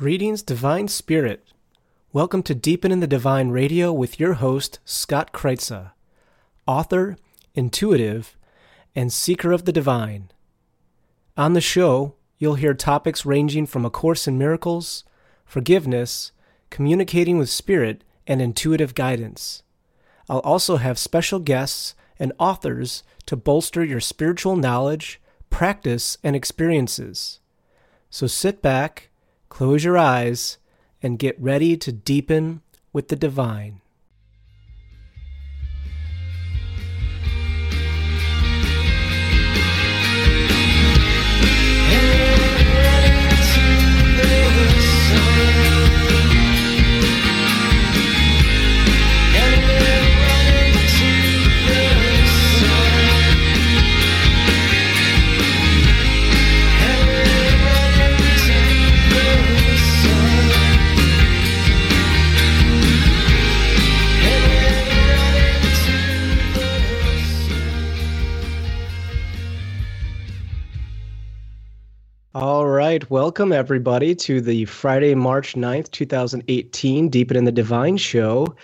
Greetings, Divine Spirit. Welcome to Deepen in the Divine Radio with your host, Scott Krytsa, author, intuitive, and seeker of the divine. On the show, you'll hear topics ranging from A Course in Miracles, forgiveness, communicating with spirit, and intuitive guidance. I'll also have special guests and authors to bolster your spiritual knowledge, practice, and experiences. So sit back Close your eyes and get ready to deepen with the divine. All right. Welcome, everybody, to the Friday, March 9th, 2018 Deepen in the Divine show.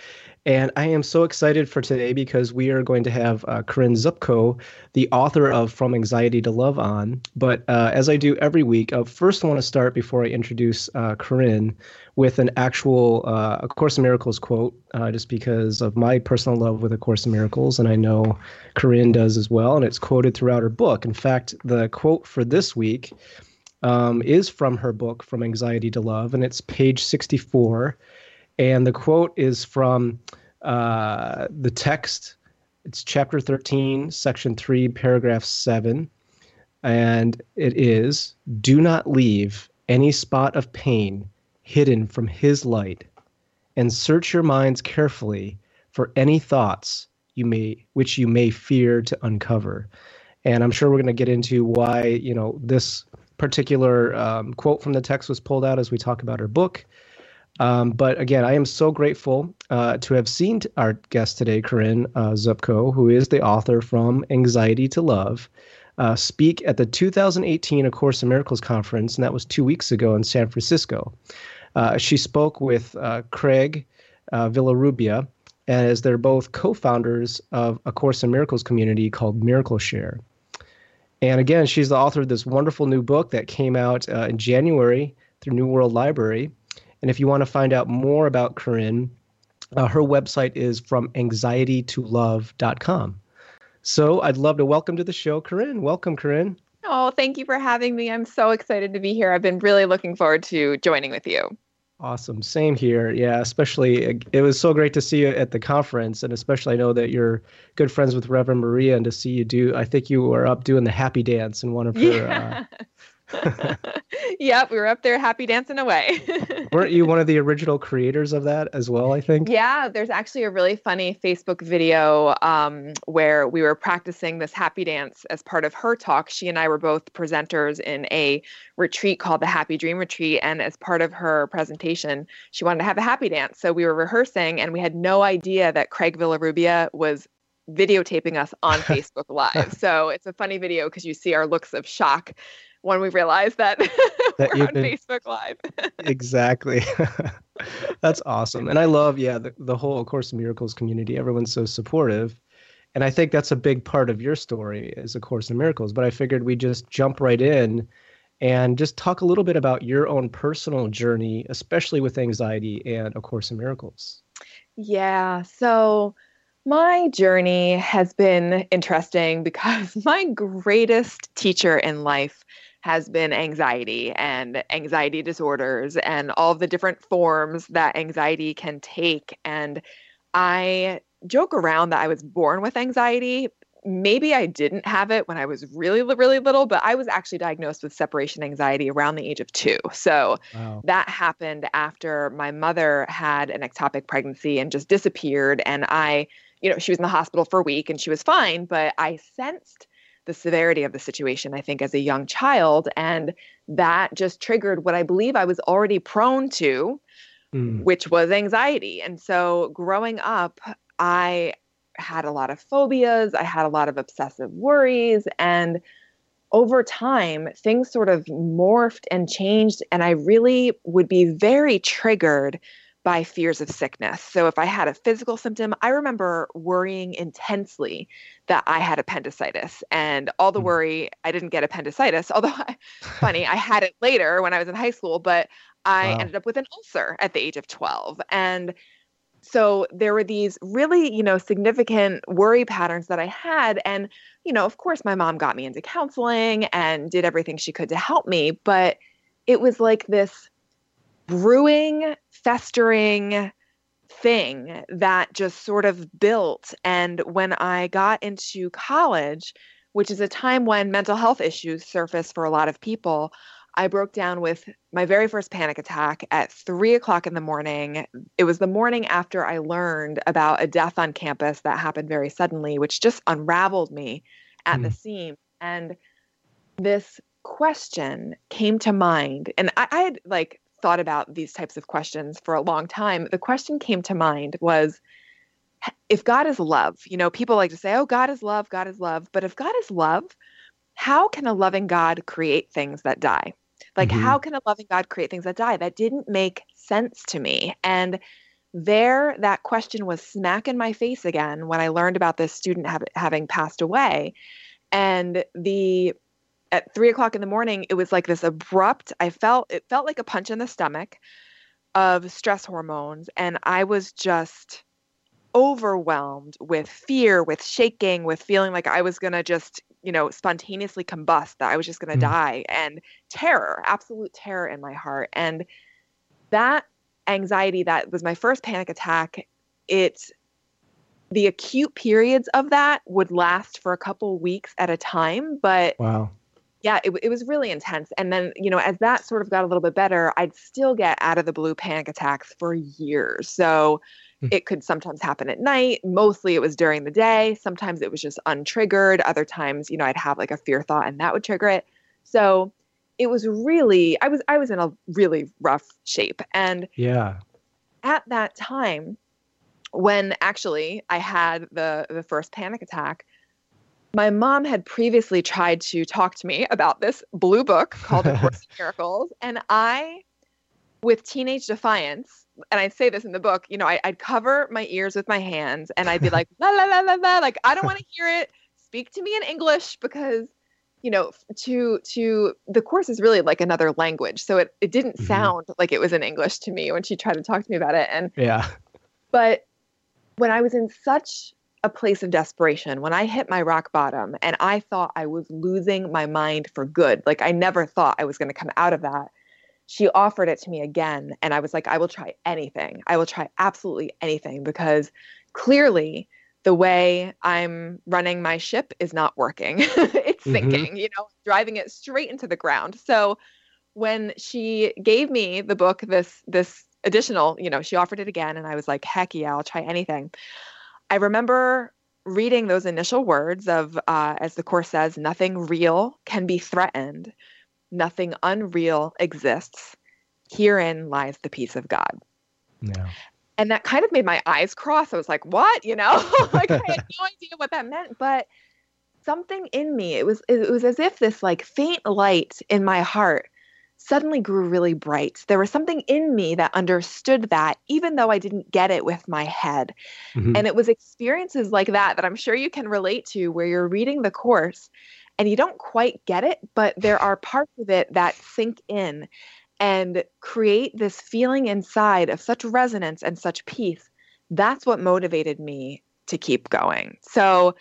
And I am so excited for today because we are going to have uh, Corinne Zupko, the author of From Anxiety to Love, on. But uh, as I do every week, I first want to start before I introduce uh, Corinne with an actual uh, A Course in Miracles quote, uh, just because of my personal love with A Course in Miracles. And I know Corinne does as well. And it's quoted throughout her book. In fact, the quote for this week um, is from her book, From Anxiety to Love, and it's page 64. And the quote is from uh, the text. It's chapter 13, section 3, paragraph 7. And it is Do not leave any spot of pain hidden from his light, and search your minds carefully for any thoughts you may which you may fear to uncover. And I'm sure we're going to get into why, you know, this particular um, quote from the text was pulled out as we talk about her book. Um, but again, I am so grateful uh, to have seen our guest today, Corinne uh, Zupko, who is the author from Anxiety to Love, uh, speak at the 2018 A Course in Miracles conference, and that was two weeks ago in San Francisco. Uh, she spoke with uh, Craig uh, Villarrubia, as they're both co-founders of A Course in Miracles community called Miracle Share. And again, she's the author of this wonderful new book that came out uh, in January through New World Library. And if you want to find out more about Corinne, uh, her website is from anxietytolove.com. So I'd love to welcome to the show, Corinne. Welcome, Corinne. Oh, thank you for having me. I'm so excited to be here. I've been really looking forward to joining with you. Awesome. Same here. Yeah, especially it was so great to see you at the conference, and especially I know that you're good friends with Reverend Maria, and to see you do. I think you were up doing the happy dance in one of her. Yeah. Uh, yep, we were up there happy dancing away. Weren't you one of the original creators of that as well? I think. Yeah, there's actually a really funny Facebook video um, where we were practicing this happy dance as part of her talk. She and I were both presenters in a retreat called the Happy Dream Retreat, and as part of her presentation, she wanted to have a happy dance. So we were rehearsing, and we had no idea that Craig Villarrubia was videotaping us on Facebook Live. So it's a funny video because you see our looks of shock when we realized that, that we're on been... Facebook Live. exactly. That's awesome. And I love, yeah, the, the whole Course in Miracles community. Everyone's so supportive. And I think that's a big part of your story as A Course in Miracles. But I figured we'd just jump right in and just talk a little bit about your own personal journey, especially with anxiety and A Course in Miracles. Yeah. So my journey has been interesting because my greatest teacher in life has been anxiety and anxiety disorders and all the different forms that anxiety can take. And I joke around that I was born with anxiety. Maybe I didn't have it when I was really, really little, but I was actually diagnosed with separation anxiety around the age of two. So wow. that happened after my mother had an ectopic pregnancy and just disappeared. And I, you know, she was in the hospital for a week and she was fine, but I sensed the severity of the situation, I think, as a young child. And that just triggered what I believe I was already prone to, mm. which was anxiety. And so growing up, I had a lot of phobias, I had a lot of obsessive worries. And over time, things sort of morphed and changed, and I really would be very triggered by fears of sickness. So if I had a physical symptom, I remember worrying intensely that I had appendicitis. And all the hmm. worry, I didn't get appendicitis, although funny, I had it later when I was in high school, but I wow. ended up with an ulcer at the age of 12. And so there were these really, you know, significant worry patterns that I had. And, you know, of course, my mom got me into counseling and did everything she could to help me. But it was like this brewing, festering thing that just sort of built. And when I got into college, which is a time when mental health issues surface for a lot of people, I broke down with my very first panic attack at three o'clock in the morning. It was the morning after I learned about a death on campus that happened very suddenly, which just unraveled me at mm. the seam. And this question came to mind. And I, I had like thought about these types of questions for a long time, the question came to mind was if God is love, you know, people like to say, oh, God is love, God is love. But if God is love, how can a loving God create things that die? Like, mm-hmm. how can a loving God create things that die? That didn't make sense to me. And there, that question was smack in my face again when I learned about this student ha- having passed away. And the at three o'clock in the morning, it was like this abrupt, I felt, it felt like a punch in the stomach of stress hormones. And I was just overwhelmed with fear, with shaking, with feeling like I was going to just, you know, spontaneously combust, that I was just going to mm. die, and terror, absolute terror in my heart. And that anxiety that was my first panic attack, it the acute periods of that would last for a couple weeks at a time, but wow yeah, it, it was really intense. And then, you know, as that sort of got a little bit better, I'd still get out of the blue panic attacks for years. So mm. it could sometimes happen at night. Mostly it was during the day. Sometimes it was just untriggered. Other times, you know, I'd have like a fear thought and that would trigger it. So it was really, I was, I was in a really rough shape. And yeah, at that time, when actually I had the the first panic attack, my mom had previously tried to talk to me about this blue book called A Course in Miracles, and I, with teenage defiance, and I say this in the book, you know, I, would cover my ears with my hands, and I'd be like, la la la la la, like I don't want to hear it. Speak to me in English because, you know, to to the course is really like another language, so it it didn't mm-hmm. sound like it was in English to me when she tried to talk to me about it, and yeah, but when I was in such a place of desperation when I hit my rock bottom and I thought I was losing my mind for good. Like I never thought I was going to come out of that. She offered it to me again. And I was like, I will try anything. I will try absolutely anything because clearly the way I'm running my ship is not working. it's mm-hmm. sinking, mm-hmm. you know, driving it straight into the ground. So when she gave me the book, this, this, additional, you know, she offered it again and I was like, heck yeah, I'll try anything. I remember reading those initial words of, uh, as the Course says, nothing real can be threatened, nothing unreal exists. Herein lies the peace of God. Yeah. And that kind of made my eyes cross. I was like, what? You know, like I had no idea what that meant. But something in me, it was it was as if this like faint light in my heart suddenly grew really bright. There was something in me that understood that, even though I didn't get it with my head. Mm-hmm. And it was experiences like that that I'm sure you can relate to where you're reading the course and you don't quite get it, but there are parts of it that sink in and create this feeling inside of such resonance and such peace. That's what motivated me to keep going. So,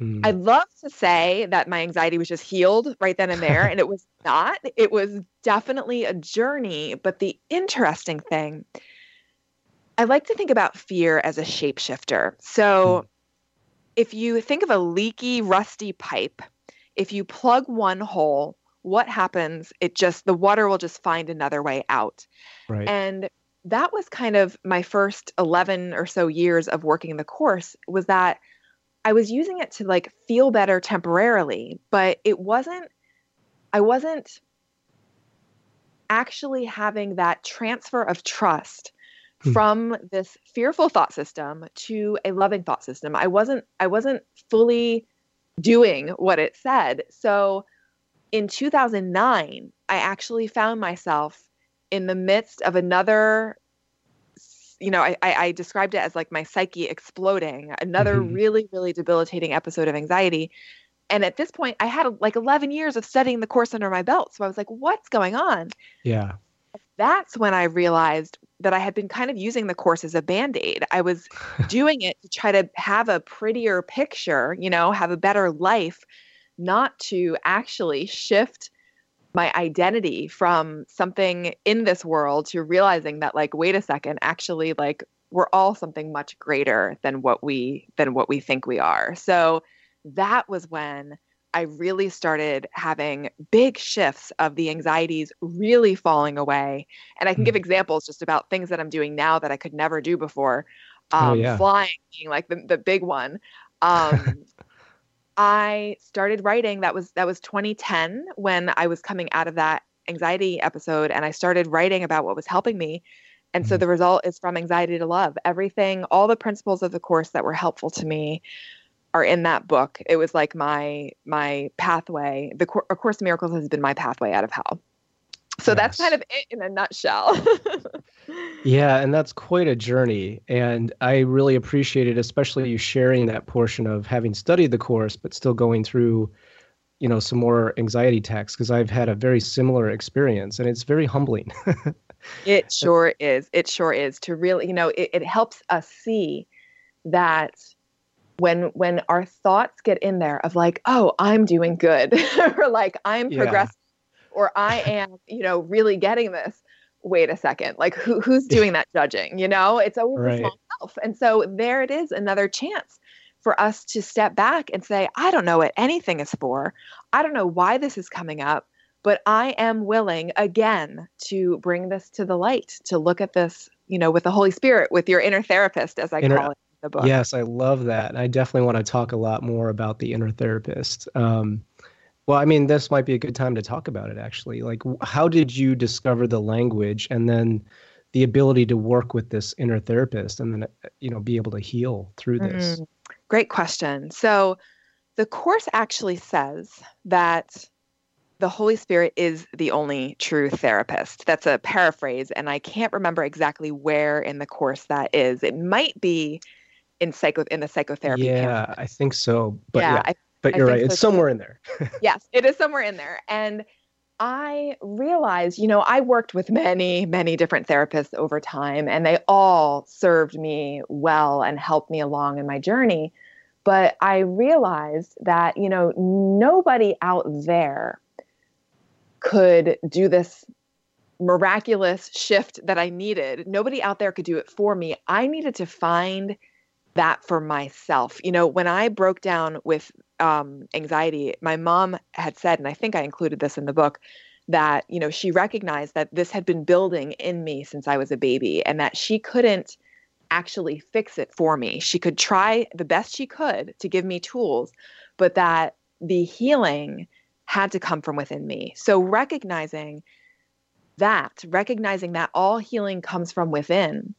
Mm. I'd love to say that my anxiety was just healed right then and there, and it was not. It was definitely a journey. But the interesting thing, I like to think about fear as a shapeshifter. So mm. if you think of a leaky, rusty pipe, if you plug one hole, what happens? It just, the water will just find another way out. Right. And that was kind of my first 11 or so years of working in the course was that I was using it to like feel better temporarily, but it wasn't, I wasn't actually having that transfer of trust hmm. from this fearful thought system to a loving thought system. I wasn't, I wasn't fully doing what it said. So in 2009, I actually found myself in the midst of another you know, I, I, described it as like my psyche exploding, another mm-hmm. really, really debilitating episode of anxiety. And at this point, I had like 11 years of studying the course under my belt. So I was like, what's going on? Yeah. That's when I realized that I had been kind of using the course as a band aid. I was doing it to try to have a prettier picture, you know, have a better life, not to actually shift my identity from something in this world to realizing that like wait a second actually like we're all something much greater than what we than what we think we are so that was when i really started having big shifts of the anxieties really falling away and i can give hmm. examples just about things that i'm doing now that i could never do before oh, um, oh, yeah. flying being like the, the big one um, I started writing. That was that was 2010 when I was coming out of that anxiety episode, and I started writing about what was helping me. And so mm-hmm. the result is from anxiety to love. Everything, all the principles of the course that were helpful to me are in that book. It was like my my pathway. The A Course in Miracles has been my pathway out of hell. So yes. that's kind of it in a nutshell. yeah, and that's quite a journey. And I really appreciated, especially you sharing that portion of having studied the course, but still going through, you know, some more anxiety attacks because I've had a very similar experience and it's very humbling. it sure is. It sure is to really, you know, it, it helps us see that when when our thoughts get in there of like oh i'm doing good or like i'm progressing or I am, you know, really getting this. Wait a second, like who who's doing that judging? You know, it's always right. the small self. And so there it is, another chance for us to step back and say, I don't know what anything is for. I don't know why this is coming up, but I am willing again to bring this to the light, to look at this, you know, with the Holy Spirit, with your inner therapist, as I inner, call it the book. Yes, I love that. I definitely want to talk a lot more about the inner therapist. Um, well, I mean, this might be a good time to talk about it actually. Like, how did you discover the language and then the ability to work with this inner therapist and then, you know, be able to heal through this? Mm, great question. So, the Course actually says that the Holy Spirit is the only true therapist. That's a paraphrase, and I can't remember exactly where in the Course that is. It might be in psycho in the psychotherapy. Yeah, I think so. But yeah, yeah. I but you're right. So it's somewhere in there. yes, it is somewhere in there. And I realized, you know, I worked with many, many different therapists over time, and they all served me well and helped me along in my journey. But I realized that, you know, nobody out there could do this miraculous shift that I needed. Nobody out there could do it for me. I needed to find that for myself. You know, when I broke down with um, anxiety, my mom had said, and I think I included this in the book, that you know she recognized that this had been building in me since I was a baby, and that she couldn't actually fix it for me. She could try the best she could to give me tools, but that the healing had to come from within me. So recognizing that, recognizing that all healing comes from within,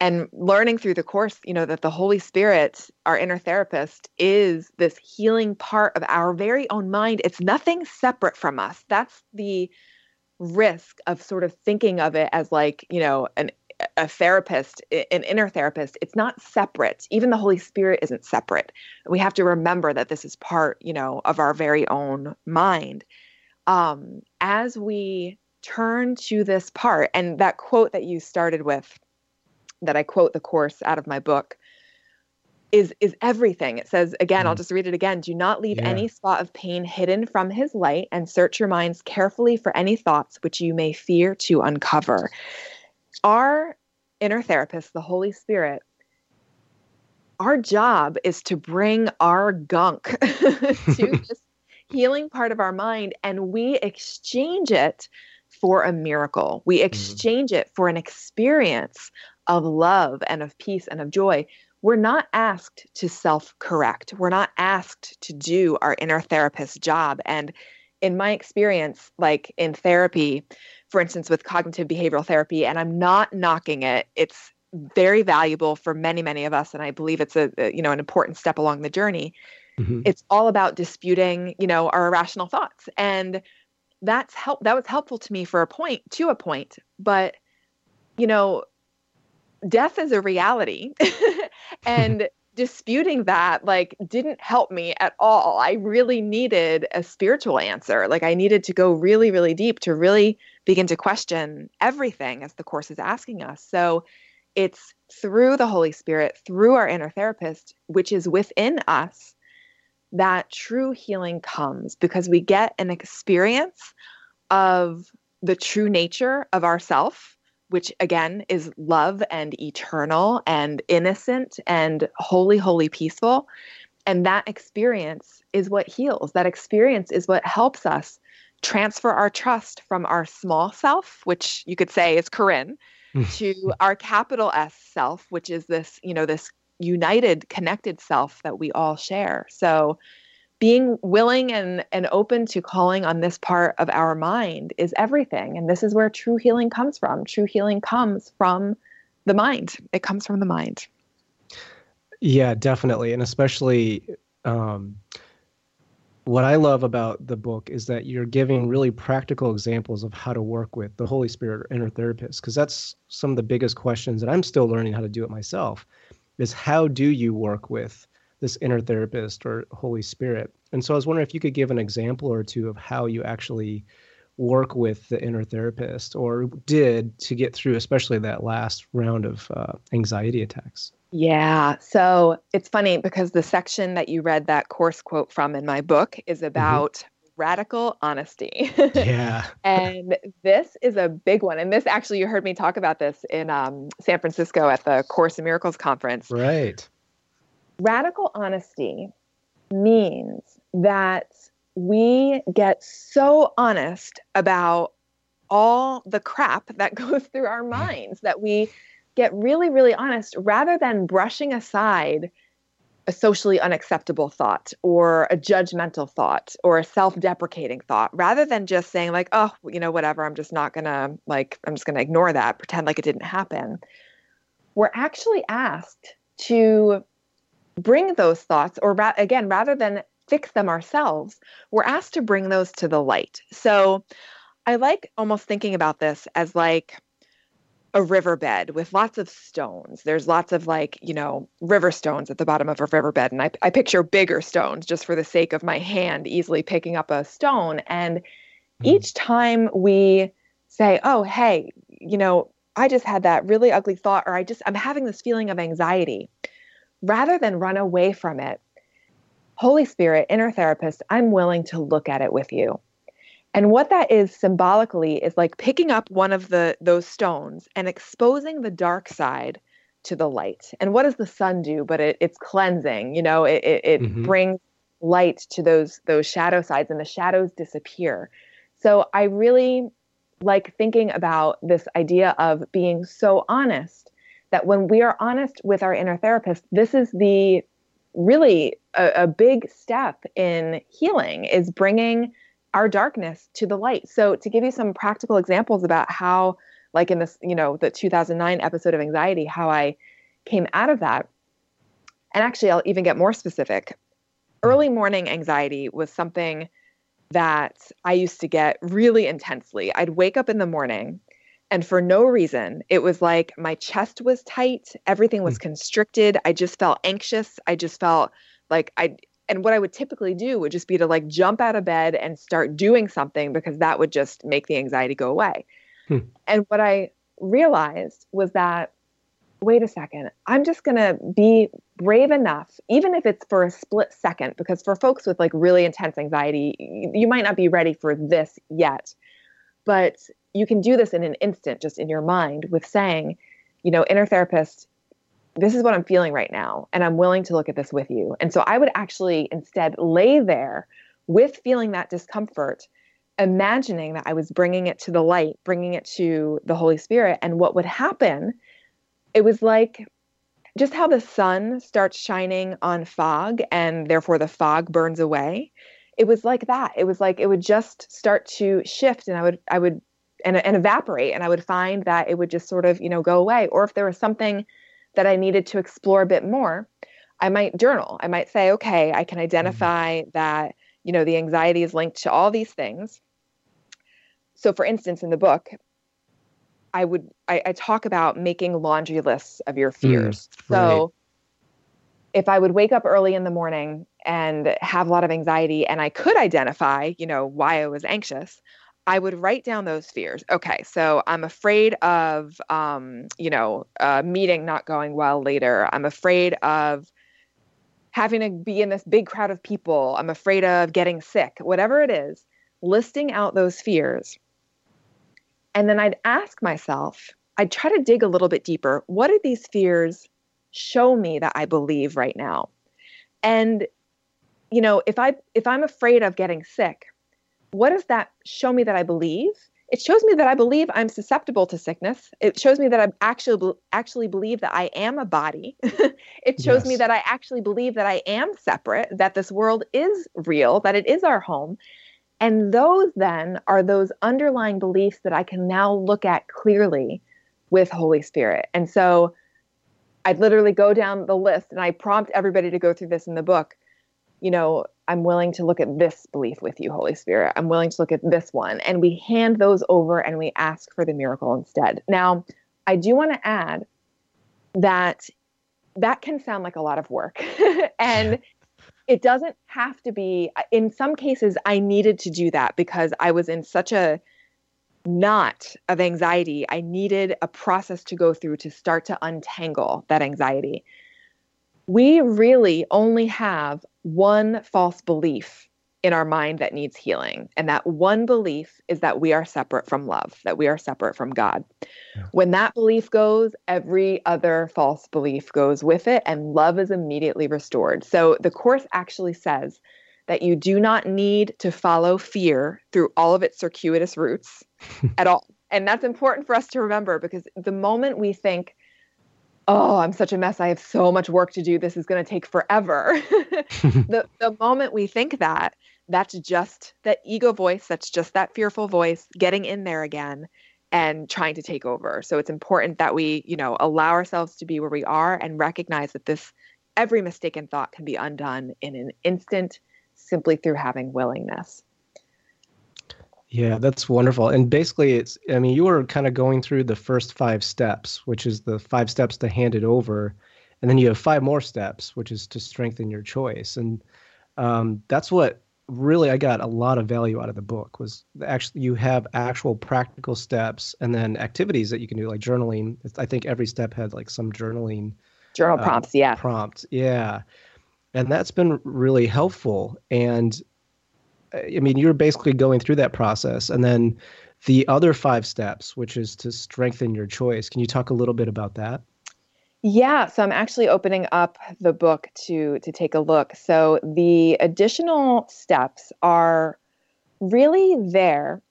and learning through the course you know that the holy spirit our inner therapist is this healing part of our very own mind. It's nothing separate from us. That's the risk of sort of thinking of it as like you know an a therapist an inner therapist. It's not separate. Even the holy spirit isn't separate. We have to remember that this is part you know of our very own mind. Um as we turn to this part and that quote that you started with that I quote the course out of my book is is everything. It says again, mm. I'll just read it again. Do not leave yeah. any spot of pain hidden from his light and search your minds carefully for any thoughts which you may fear to uncover. Our inner therapist, the Holy Spirit, our job is to bring our gunk to this healing part of our mind and we exchange it for a miracle. We mm-hmm. exchange mm. it for an experience of love and of peace and of joy, we're not asked to self correct. We're not asked to do our inner therapist job. And in my experience, like in therapy, for instance, with cognitive behavioral therapy, and I'm not knocking it, it's very valuable for many, many of us. And I believe it's a, you know, an important step along the journey. Mm-hmm. It's all about disputing, you know, our irrational thoughts. And that's help that was helpful to me for a point to a point. But, you know, death is a reality. and disputing that like didn't help me at all. I really needed a spiritual answer. Like I needed to go really really deep to really begin to question everything as the course is asking us. So it's through the Holy Spirit, through our inner therapist, which is within us, that true healing comes because we get an experience of the true nature of ourself which again is love and eternal and innocent and holy, holy, peaceful. And that experience is what heals. That experience is what helps us transfer our trust from our small self, which you could say is Corinne, mm. to our capital S self, which is this, you know, this united, connected self that we all share. So being willing and, and open to calling on this part of our mind is everything. And this is where true healing comes from. True healing comes from the mind, it comes from the mind. Yeah, definitely. And especially um, what I love about the book is that you're giving really practical examples of how to work with the Holy Spirit or inner therapist, because that's some of the biggest questions that I'm still learning how to do it myself. Is how do you work with this inner therapist or Holy Spirit. And so I was wondering if you could give an example or two of how you actually work with the inner therapist or did to get through, especially that last round of uh, anxiety attacks. Yeah. So it's funny because the section that you read that course quote from in my book is mm-hmm. about mm-hmm. radical honesty. yeah. and this is a big one. And this actually, you heard me talk about this in um, San Francisco at the Course in Miracles conference. Right. Radical honesty means that we get so honest about all the crap that goes through our minds that we get really, really honest rather than brushing aside a socially unacceptable thought or a judgmental thought or a self-deprecating thought rather than just saying like oh you know whatever i'm just not gonna like i'm just gonna ignore that pretend like it didn't happen. We're actually asked to bring those thoughts, or ra- again, rather than fix them ourselves, we're asked to bring those to the light. So I like almost thinking about this as like a riverbed with lots of stones. There's lots of like, you know, river stones at the bottom of a riverbed. And I, I picture bigger stones just for the sake of my hand easily picking up a stone. And mm-hmm. each time we say, oh, hey, you know, I just had that really ugly thought, or I just, I'm having this feeling of anxiety rather than run away from it, Holy Spirit, inner therapist, I'm willing to look at it with you. And what that is symbolically is like picking up one of the those stones and exposing the dark side to the light. And what does the sun do? But it, it's cleansing. You know, it, it, it mm-hmm. brings light to those those shadow sides, and the shadows disappear. So I really like thinking about this idea of being so honest that when we are honest with our inner therapist, this is the really a, a big step in healing is bringing our darkness to the light. So to give you some practical examples about how like in this, you know, the 2009 episode of anxiety, how I came out of that. And actually I'll even get more specific. Early morning anxiety was something that I used to get really intensely. I'd wake up in the morning and for no reason, it was like my chest was tight, everything was hmm. constricted. I just felt anxious. I just felt like I, and what I would typically do would just be to like jump out of bed and start doing something because that would just make the anxiety go away. Hmm. And what I realized was that, wait a second, I'm just going to be brave enough, even if it's for a split second, because for folks with like really intense anxiety, you might not be ready for this yet. But you can do this in an instant just in your mind with saying, you know, inner therapist, this is what I'm feeling right now, and I'm willing to look at this with you. And so I would actually instead lay there with feeling that discomfort, imagining that I was bringing it to the light, bringing it to the Holy Spirit. And what would happen, it was like just how the sun starts shining on fog and therefore the fog burns away. It was like that. It was like it would just start to shift and I would I would and, and evaporate and i would find that it would just sort of you know go away or if there was something that i needed to explore a bit more I might journal. I might say, okay, I can mm-hmm. identify mm-hmm. that, you know, the anxiety is linked to all these things. So, for instance, in the book, I would I, I talk about making laundry lists of your mm, fears. Mm, right. If I would wake up early in the morning and have a lot of anxiety and I could identify, you know, why I was anxious, I would write down those fears. Okay, so I'm afraid of, um, you know, a meeting not going well later. I'm afraid of having to be in this big crowd of people. I'm afraid of getting sick. Whatever it is, listing out those fears. And then I'd ask myself, I'd try to dig a little bit deeper. What are these fears show me that I believe right now? And you know, if I if I'm afraid of getting sick, what does that show me that I believe? It shows me that I believe I'm susceptible to sickness. It shows me that I actually actually believe that I am a body. it shows yes. me that I actually believe that I am separate, that this world is real, that it is our home. And those then are those underlying beliefs that I can now look at clearly with Holy Spirit. And so I'd literally go down the list and I prompt everybody to go through this in the book. You know, I'm willing to look at this belief with you, Holy Spirit. I'm willing to look at this one. And we hand those over and we ask for the miracle instead. Now, I do want to add that that can sound like a lot of work. and it doesn't have to be in some cases i needed to do that because i was in such a knot of anxiety i needed a process to go through to start to untangle that anxiety we really only have one false belief in our mind that needs healing. And that one belief is that we are separate from love, that we are separate from God. Yeah. When that belief goes, every other false belief goes with it, and love is immediately restored. So the Course actually says that you do not need to follow fear through all of its circuitous routes at all. And that's important for us to remember because the moment we think, oh, I'm such a mess. I have so much work to do. This is going to take forever. the, the moment we think that, that's just that ego voice, that's just that fearful voice getting in there again and trying to take over. So it's important that we, you know, allow ourselves to be where we are and recognize that this every mistaken thought can be undone in an instant simply through having willingness. Yeah, that's wonderful. And basically, it's, I mean, you were kind of going through the first five steps, which is the five steps to hand it over. And then you have five more steps, which is to strengthen your choice. And um, that's what really I got a lot of value out of the book was actually you have actual practical steps and then activities that you can do like journaling. I think every step had like some journaling journal uh, prompts, yeah. Prompt, yeah. And that's been really helpful and uh, I mean you're basically going through that process and then the other five steps which is to strengthen your choice. Can you talk a little bit about that? Yeah, so I'm actually opening up the book to to take a look. So the additional steps are really there.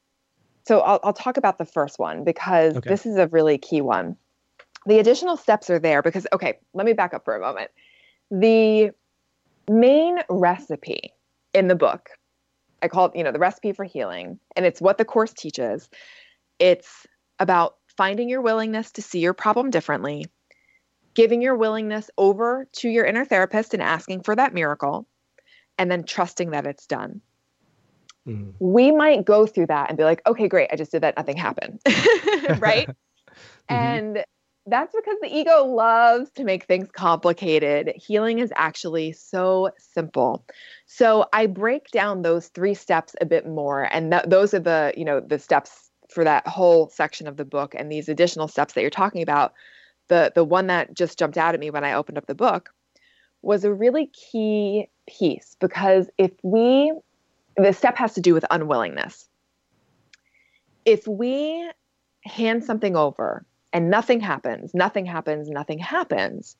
So I'll, I'll talk about the first one because okay. this is a really key one. The additional steps are there because okay, let me back up for a moment. The main recipe in the book, I call it, you know, the recipe for healing, and it's what the course teaches. It's about finding your willingness to see your problem differently giving your willingness over to your inner therapist and asking for that miracle, and then trusting that it's done. Mm-hmm. We might go through that and be like, okay, great, I just did that, nothing happened. right? mm-hmm. And that's because the ego loves to make things complicated. Healing is actually so simple. So I break down those three steps a bit more and th- those are the, you know, the steps for that whole section of the book and these additional steps that you're talking about the the one that just jumped out at me when I opened up the book was a really key piece because if we the step has to do with unwillingness. If we hand something over and nothing happens, nothing happens, nothing happens,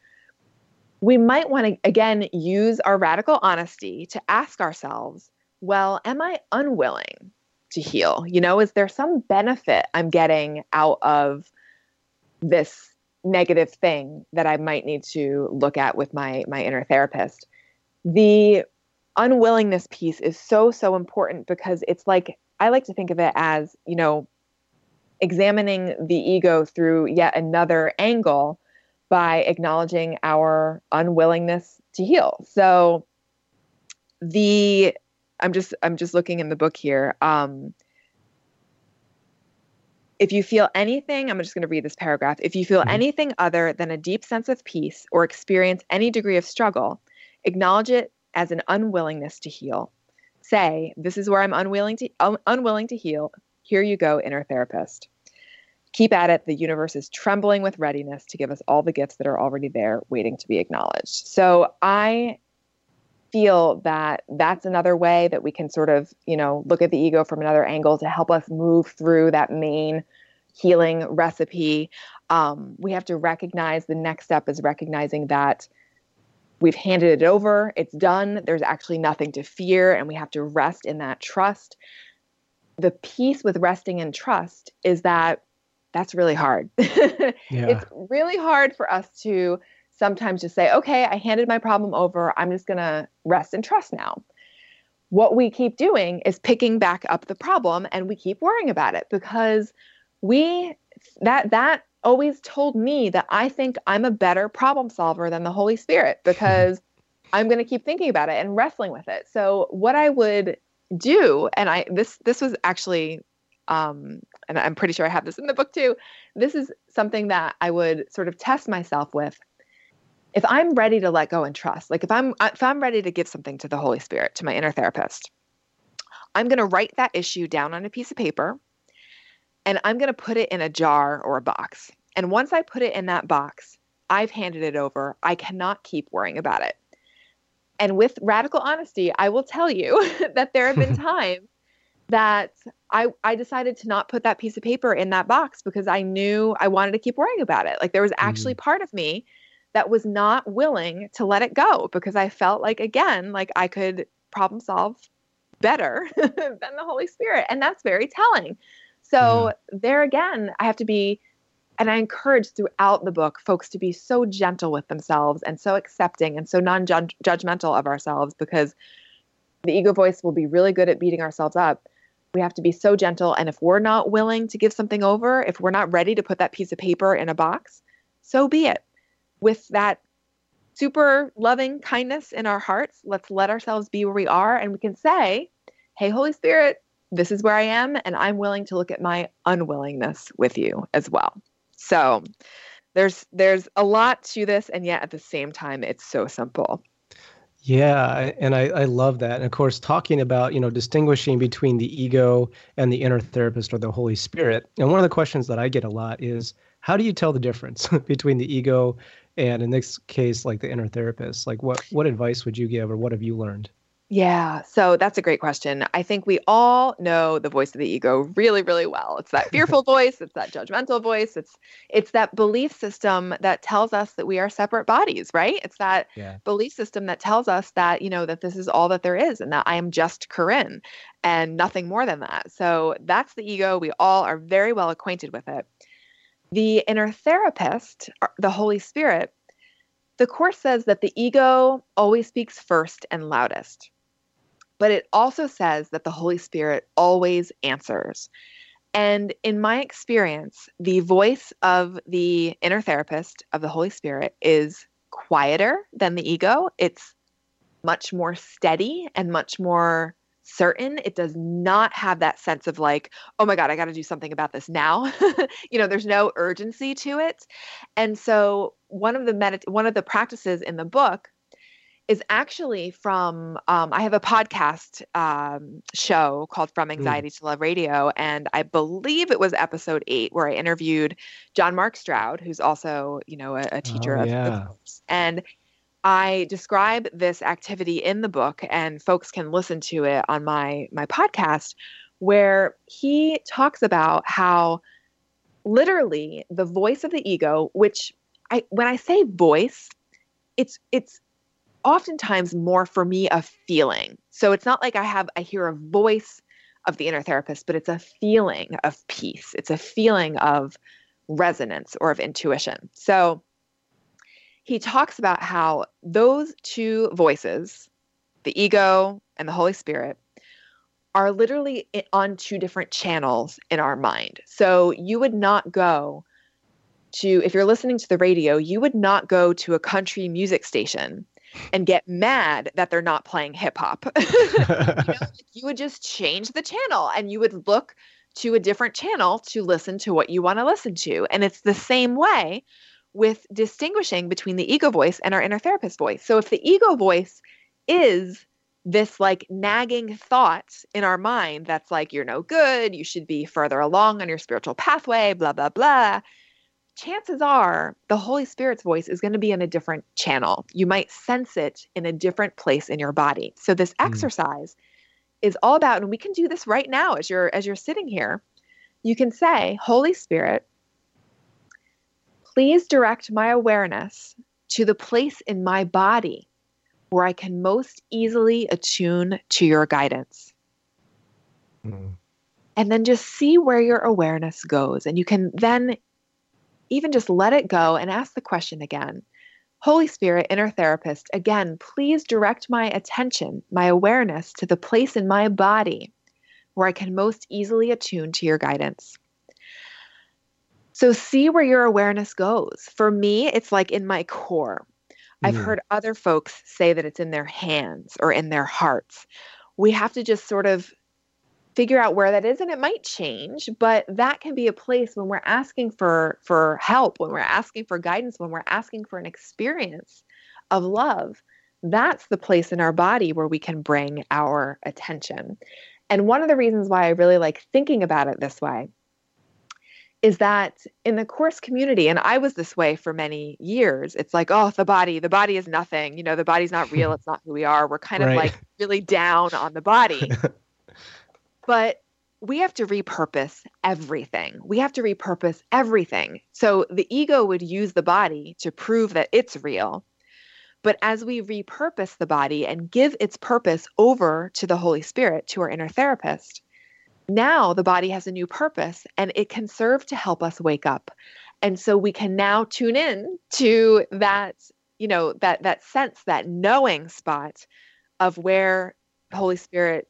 we might want to again use our radical honesty to ask ourselves, well, am I unwilling to heal? You know, is there some benefit I'm getting out of this negative thing that I might need to look at with my my inner therapist. The unwillingness piece is so so important because it's like I like to think of it as, you know, examining the ego through yet another angle by acknowledging our unwillingness to heal. So the I'm just I'm just looking in the book here. Um, if you feel anything, I'm just going to read this paragraph. If you feel mm-hmm. anything other than a deep sense of peace or experience any degree of struggle, acknowledge it as an unwillingness to heal. Say, "This is where I'm unwilling to un- unwilling to heal." Here you go, inner therapist. Keep at it. The universe is trembling with readiness to give us all the gifts that are already there, waiting to be acknowledged. So I feel that that's another way that we can sort of, you know, look at the ego from another angle to help us move through that main healing recipe. Um, we have to recognize the next step is recognizing that we've handed it over, it's done, there's actually nothing to fear, and we have to rest in that trust. The piece with resting in trust is that that's really hard. yeah. It's really hard for us to sometimes just say, okay, I handed my problem over. I'm just going to rest and trust now. What we keep doing is picking back up the problem and we keep worrying about it because we, that, that always told me that I think I'm a better problem solver than the Holy Spirit because I'm going to keep thinking about it and wrestling with it. So what I would do, and I, this, this was actually um, and I'm pretty sure I have this in the book too. This is something that I would sort of test myself with. If I'm ready to let go and trust, like if I'm uh, if I'm ready to give something to the Holy Spirit, to my inner therapist, I'm going to write that issue down on a piece of paper and I'm going to put it in a jar or a box. And once I put it in that box, I've handed it over. I cannot keep worrying about it. And with radical honesty, I will tell you that there have been times that I, I decided to not put that piece of paper in that box because I knew I wanted to keep worrying about it. Like there was actually mm-hmm. part of me that was not willing to let it go because I felt like, again, like I could problem solve better than the Holy Spirit. And that's very telling. So yeah. there again, I have to be, and I encourage throughout the book folks to be so gentle with themselves and so accepting and so non judgmental of ourselves because the ego voice will be really good at beating ourselves up we have to be so gentle. And if we're not willing to give something over, if we're not ready to put that piece of paper in a box, so be it. With that super loving kindness in our hearts, let's let ourselves be where we are. And we can say, Hey, Holy Spirit, this is where I am. And I'm willing to look at my unwillingness with you as well. So there's there's a lot to this and yet at the same time it's so simple yeah, and I, I love that. And of course, talking about, you know, distinguishing between the ego and the inner therapist or the Holy Spirit. And one of the questions that I get a lot is how do you tell the difference between the ego and in this case, like the inner therapist? Like what what advice would you give or what have you learned? Yeah, so that's a great question. I think we all know the voice of the ego really, really well. It's that fearful voice, it's that judgmental voice, it's it's that belief system that tells us that we are separate bodies, right? It's that yeah. belief system that tells us that, you know, that this is all that there is and that I am just Corinne and nothing more than that. So that's the ego. We all are very well acquainted with it. The inner therapist, uh, the Holy Spirit, the Course says that the ego always speaks first and loudest. But it also says that the Holy Spirit always answers. And in my experience, the voice of the inner therapist of the Holy Spirit is quieter than the ego. It's much more steady and much more certain. It does not have that sense of like, oh my God, I got to do something about this now. you know, there's no urgency to it. And so one of the medit- one of the practices in the book is actually from um, I have a podcast um, show called From mm. Anxiety mm. to Love Radio, and I believe it was episode eight where I interviewed John Mark Stroud, who's also you know a, a teacher oh, of, yeah. and I describe this activity in the book, and folks can listen to it on my my podcast, where he talks about how literally the voice of the ego, which I when I say voice, it's it's oftentimes more for me a feeling. So it's not like I have I hear a voice of the inner therapist, but it's a feeling of peace. It's a feeling of resonance or of intuition. So he talks about how those two voices, the ego and the Holy Spirit, are literally on two different channels in our mind. So you would not go to, if you're listening to the radio, you would not go to a country music station and get mad that they're not playing hip hop. you, know, you would just change the channel and you would look to a different channel to listen to what you want to listen to. And it's the same way with distinguishing between the ego voice and our inner therapist voice. So if the ego voice is this like nagging thought in our mind that's like, you're no good, you should be further along on your spiritual pathway, blah, blah, blah. Chances are the Holy Spirit's voice is going to be in a different channel. You might sense it in a different place in your body. So, this mm. exercise is all about, and we can do this right now as you're as you're sitting here. You can say, Holy Spirit, please direct my awareness to the place in my body where I can most easily attune to your guidance. Mm. And then just see where your awareness goes. And you can then even just let it go and ask the question again Holy Spirit, inner therapist, again, please direct my attention, my awareness to the place in my body where I can most easily attune to your guidance. So, see where your awareness goes. For me, it's like in my core. I've mm. heard other folks say that it's in their hands or in their hearts. We have to just sort of figure out where that is and it might change but that can be a place when we're asking for for help when we're asking for guidance when we're asking for an experience of love that's the place in our body where we can bring our attention. And one of the reasons why i really like thinking about it this way is that in the course community and i was this way for many years it's like oh the body. The body is nothing. You know the body's not real. It's not who we are. We're kind right. of like really down on the body but we have to repurpose everything. We have to repurpose everything. So the ego would use the body to prove that it's real. But as we repurpose the body and give its purpose over to the holy spirit to our inner therapist now the body has a new purpose and it can serve to help us wake up. And so we can now tune in to that, you know, that that sense, that knowing spot of where Holy Spirit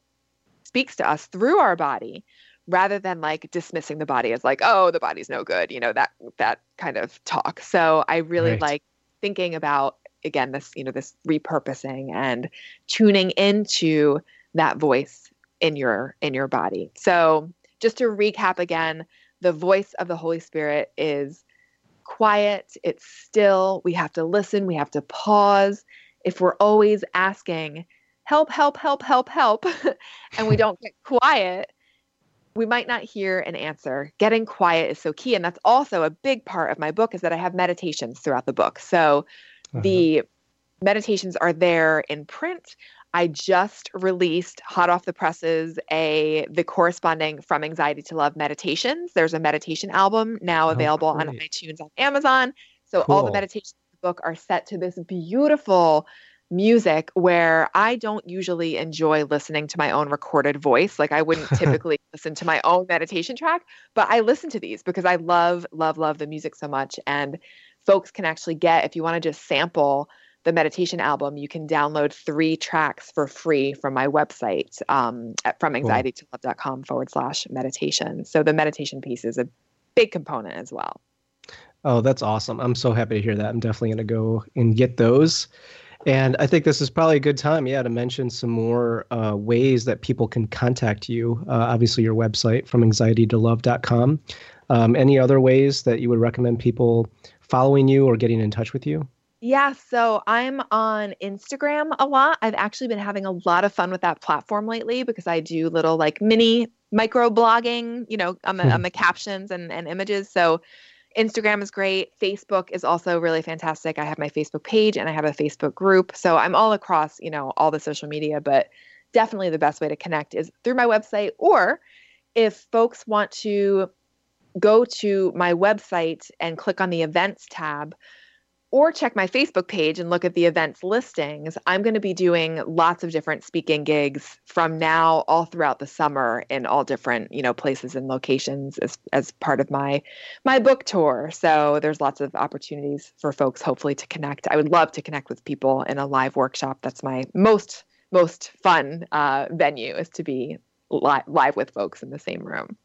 speaks to us through our body rather than like dismissing the body as like, oh, the body's no good, you know, that that kind of talk. So I really right. like thinking about again this, you know, this repurposing and tuning into that voice in your in your body. So, just to recap again, the voice of the Holy Spirit is quiet, it's still. We have to listen, we have to pause. If we're always asking, help, help, help, help, help, and we don't get quiet, we might not hear an answer. Getting quiet is so key. And that's also a big part of my book is that I have meditations throughout the book. So uh-huh. the meditations are there in print. I just released hot off the presses a the corresponding from anxiety to love meditations. There's a meditation album now oh, available oh, on iTunes on Amazon. So cool. all the meditations in the book are set to this beautiful music where I don't usually enjoy listening to my own recorded voice. Like I wouldn't typically listen to my own meditation track, but I listen to these because I love love love the music so much and folks can actually get if you want to just sample the meditation album, you can download three tracks for free from my website um, at from anxiety2love.com forward slash meditation. So the meditation piece is a big component as well. Oh, that's awesome. I'm so happy to hear that. I'm definitely going to go and get those. And I think this is probably a good time, yeah, to mention some more uh, ways that people can contact you. Uh, obviously, your website from anxiety2love.com. Um, any other ways that you would recommend people following you or getting in touch with you? Yeah, so I'm on Instagram a lot. I've actually been having a lot of fun with that platform lately because I do little like mini micro blogging, you know, on the, on the captions and, and images. So Instagram is great. Facebook is also really fantastic. I have my Facebook page and I have a Facebook group. So I'm all across, you know, all the social media, but definitely the best way to connect is through my website or if folks want to go to my website and click on the events tab, or check my Facebook page and look at the events listings. I'm going to be doing lots of different speaking gigs from now all throughout the summer in all different, you know, places and locations as as part of my my book tour. So there's lots of opportunities for folks hopefully to connect. I would love to connect with people in a live workshop. That's my most most fun uh, venue is to be li- live with folks in the same room.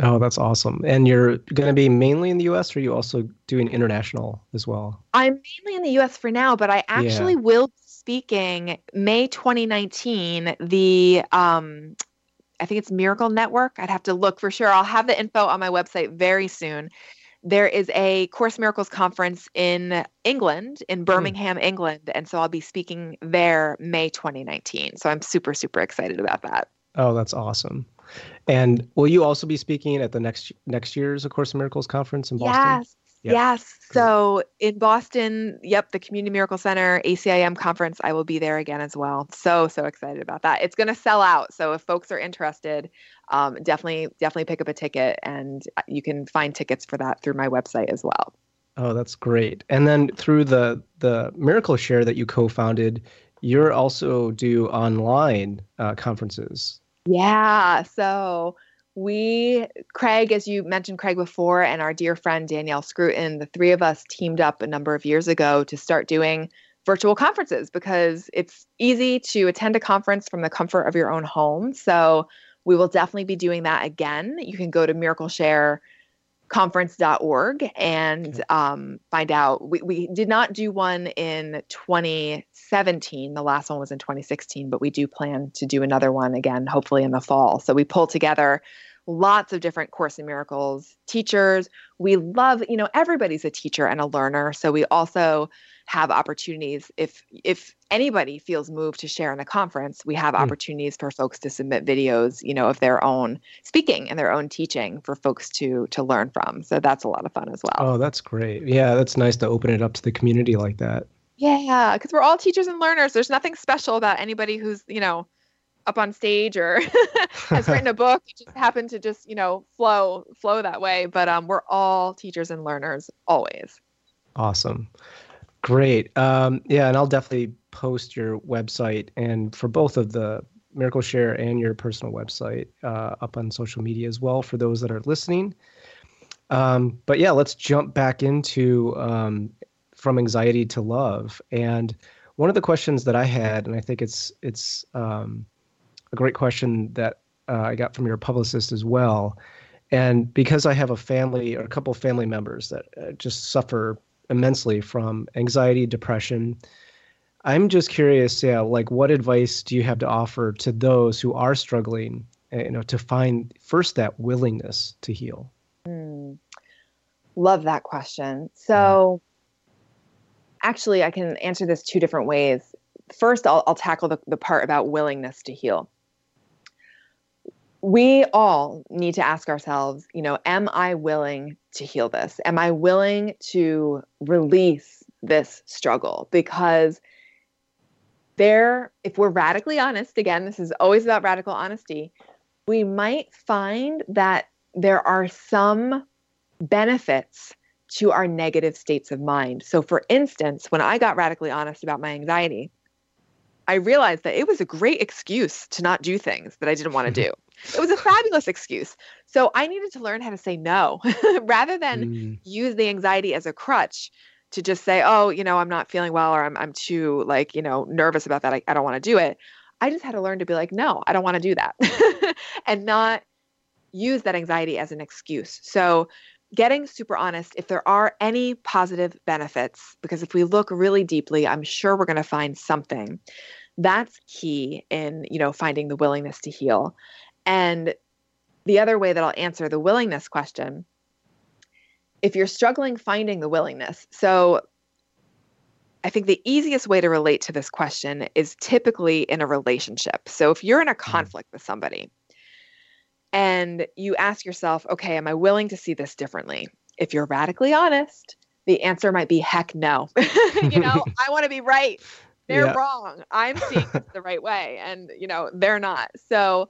Oh, that's awesome. And you're going to be mainly in the US or are you also doing international as well? I'm mainly in the US for now, but I actually yeah. will be speaking May 2019. The um, I think it's Miracle Network. I'd have to look for sure. I'll have the info on my website very soon. There is a Course Miracles conference in England, in hmm. Birmingham, mm. England. And so I'll be speaking there May 2019. So I'm super, super excited about that. Oh, that's awesome. And will you also be speaking at the next next year's A Course in Miracles conference in Boston? Yes. Yep. Yes. So in Boston, yep, the Community Miracle Center ACIM conference, I will be there again as well. So so excited about that. It's going to sell out. So if folks are interested, um, definitely definitely pick up a ticket, and you can find tickets for that through my website as well. Oh, that's great. And then through the the Miracle Share that you co-founded, you're also do online uh, conferences. Yeah. So we craig as you mentioned craig before and our dear friend danielle scruton the three of us teamed up a number of years ago to start doing virtual conferences because it's easy to attend a conference from the comfort of your own home so we will definitely be doing that again you can go to miracleshare conference.org and um, find out. We, we did not do one in 2017. The last one was in 2016, but we do plan to do another one again, hopefully in the fall. So we pull together lots of different Course in Miracles teachers. We love, you know, everybody's a teacher and a learner. So we also have opportunities. If if anybody feels moved to share in the conference we have mm. opportunities for folks to submit videos you know of their own speaking and their own teaching for folks to to learn from. So that's a lot of fun as well. Oh that's great. Yeah that's nice to open it up to the community like that. Yeah because we're all teachers and learners. There's nothing special about anybody who's you know up on stage or has written a book. It just happened to just you know flow flow that way. But um, we're all teachers and learners always. Awesome Great. Um, yeah, and I'll definitely post your website and for both of the Miracle Share and your personal website uh, up on social media as well for those that are listening. Um, but yeah, let's jump back into um, from anxiety to love. And one of the questions that I had, and I think it's it's um, a great question that uh, I got from your publicist as well. And because I have a family or a couple of family members that uh, just suffer immensely from anxiety, depression. I'm just curious, yeah, like what advice do you have to offer to those who are struggling, eh, you know, to find first that willingness to heal? Mm, love that question. So, yeah. actually, I can answer this two different ways. First, I'll, I'll tackle the, the part about willingness to heal we all need to ask ourselves, you know, am I willing to heal this? Am I willing to release this struggle? Because there, if we're radically honest, again, this is always about radical honesty, we might find that there are some benefits to our negative states of mind. So, for instance, when I got radically honest about my anxiety, I realized that it was a great excuse to not do things that I didn't want to do. It was a fabulous excuse. So I needed to learn how to say no rather than mm. use the anxiety as a crutch to just say, oh, you know, I'm not feeling well or I'm, I'm too like, you know, nervous about that. I, I don't want to do it. I just had to learn to be like, no, I don't want to do that and not use that anxiety as an excuse. So getting super honest if there are any positive benefits because if we look really deeply i'm sure we're going to find something that's key in you know finding the willingness to heal and the other way that I'll answer the willingness question if you're struggling finding the willingness, so I think the easiest way to relate to this question is typically in a relationship. So if you're in a mm-hmm. conflict with somebody and you ask yourself, okay, am I willing to see this differently? If you're radically honest, the answer might be heck no. you know, I want to be right. They're yeah. wrong. I'm seeing this the right way. And, you know, they're not. So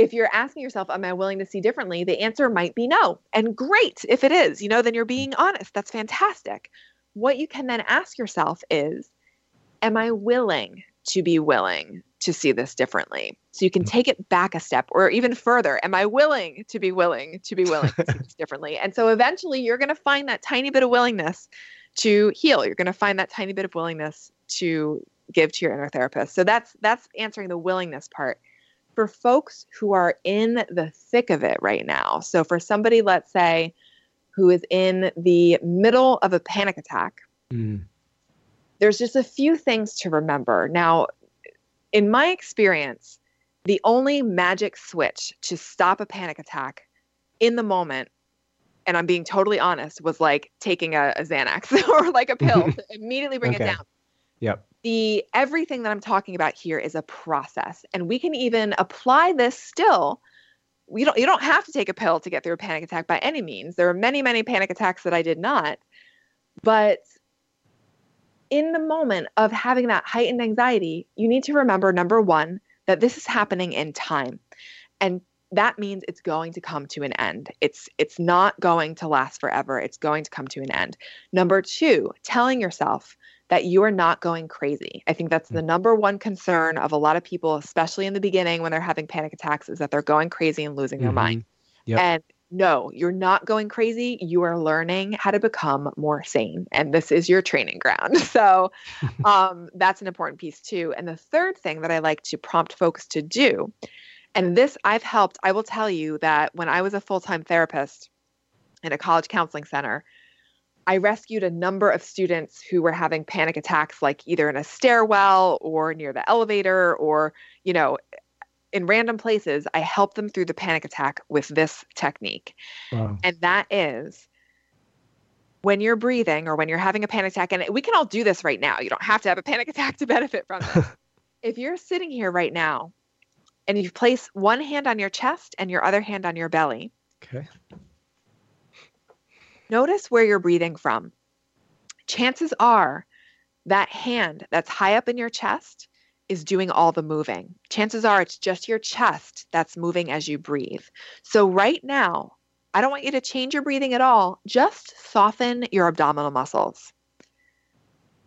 if you're asking yourself, Am I willing to see differently? The answer might be no. And great if it is, you know, then you're being honest. That's fantastic. What you can then ask yourself is, Am I willing to be willing to see this differently? So you can mm-hmm. take it back a step or even further. Am I willing to be willing to be willing to see this differently? And so eventually you're going to find that tiny bit of willingness to heal. You're going to find that tiny bit of willingness to give to your inner therapist. So that's that's answering the willingness part for folks who are in the thick of it right now, so for somebody, let's say, who is in the middle of a panic attack, mm. there's just a few things to remember. Now, in my experience, the only magic switch to stop a panic attack in the moment and I'm being totally honest, was like taking a, a Xanax or like a pill to immediately bring okay. it down. Yep. The everything that I'm talking about here is a process, and we can even apply this still. We don't. You don't have to take a pill to get through a panic attack by any means. There are many, many panic attacks that I did not, but in the moment of having that heightened anxiety, you need to remember number one that this is happening in time, and that means it's going to come to an end. It's it's not going to last forever. It's going to come to an end. Number 2, telling yourself that you are not going crazy. I think that's the mm. number one concern of a lot of people, especially in the beginning when they're having panic attacks, is that they're going crazy and losing mm-hmm. their mind. Yep. And no, you're not going crazy. You are learning how to become more sane. And this is your training ground. So um, that's an important piece too. And the third thing that I like to prompt folks to do and this I've helped. I will tell you that when I was a full time therapist in a college counseling center, I rescued a number of students who were having panic attacks, like either in a stairwell or near the elevator or, you know, in random places. I helped them through the panic attack with this technique. Wow. And that is when you're breathing or when you're having a panic attack, and we can all do this right now. You don't have to have a panic attack to benefit from it. if you're sitting here right now and you place one hand on your chest and your other hand on your belly. Okay. Notice where you're breathing from. Chances are that hand that's high up in your chest is doing all the moving. Chances are it's just your chest that's moving as you breathe. So, right now, I don't want you to change your breathing at all. Just soften your abdominal muscles.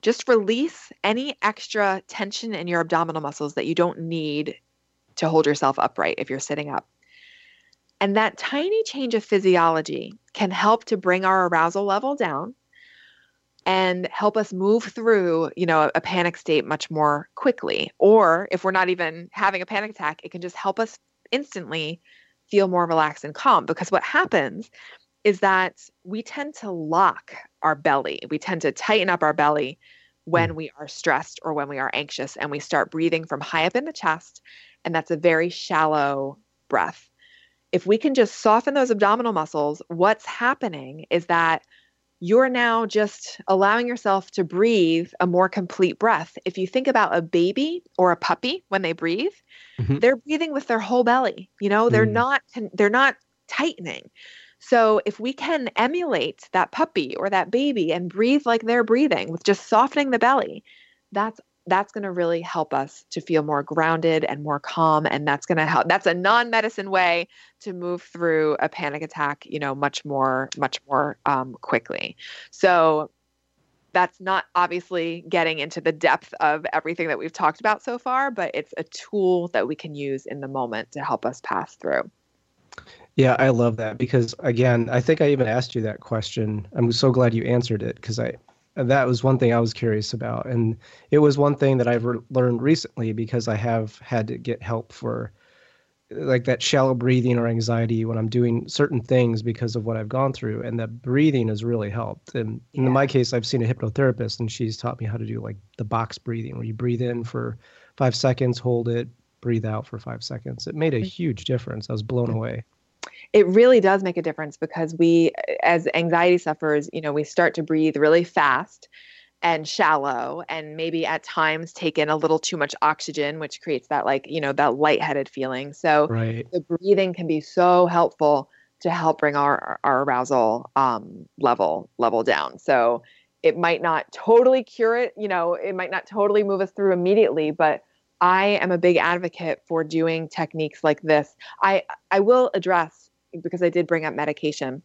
Just release any extra tension in your abdominal muscles that you don't need to hold yourself upright if you're sitting up. And that tiny change of physiology can help to bring our arousal level down and help us move through, you know, a panic state much more quickly. Or if we're not even having a panic attack, it can just help us instantly feel more relaxed and calm because what happens is that we tend to lock our belly. We tend to tighten up our belly when mm. we are stressed or when we are anxious and we start breathing from high up in the chest and that's a very shallow breath. If we can just soften those abdominal muscles, what's happening is that you're now just allowing yourself to breathe a more complete breath. If you think about a baby or a puppy when they breathe, mm-hmm. they're breathing with their whole belly. You know, they're mm. not they're not tightening. So if we can emulate that puppy or that baby and breathe like they're breathing with just softening the belly, that's that's going to really help us to feel more grounded and more calm and that's going to help that's a non-medicine way to move through a panic attack you know much more much more um, quickly so that's not obviously getting into the depth of everything that we've talked about so far but it's a tool that we can use in the moment to help us pass through yeah, I love that because again, I think I even asked you that question. I'm so glad you answered it because I that was one thing I was curious about, and it was one thing that I've re- learned recently because I have had to get help for like that shallow breathing or anxiety when I'm doing certain things because of what I've gone through, and that breathing has really helped. And yeah. in my case, I've seen a hypnotherapist, and she's taught me how to do like the box breathing, where you breathe in for five seconds, hold it, breathe out for five seconds. It made a mm-hmm. huge difference. I was blown mm-hmm. away it really does make a difference because we as anxiety sufferers you know we start to breathe really fast and shallow and maybe at times take in a little too much oxygen which creates that like you know that lightheaded feeling. So right. the breathing can be so helpful to help bring our our arousal um, level level down. So it might not totally cure it you know it might not totally move us through immediately but i am a big advocate for doing techniques like this. I i will address because I did bring up medication.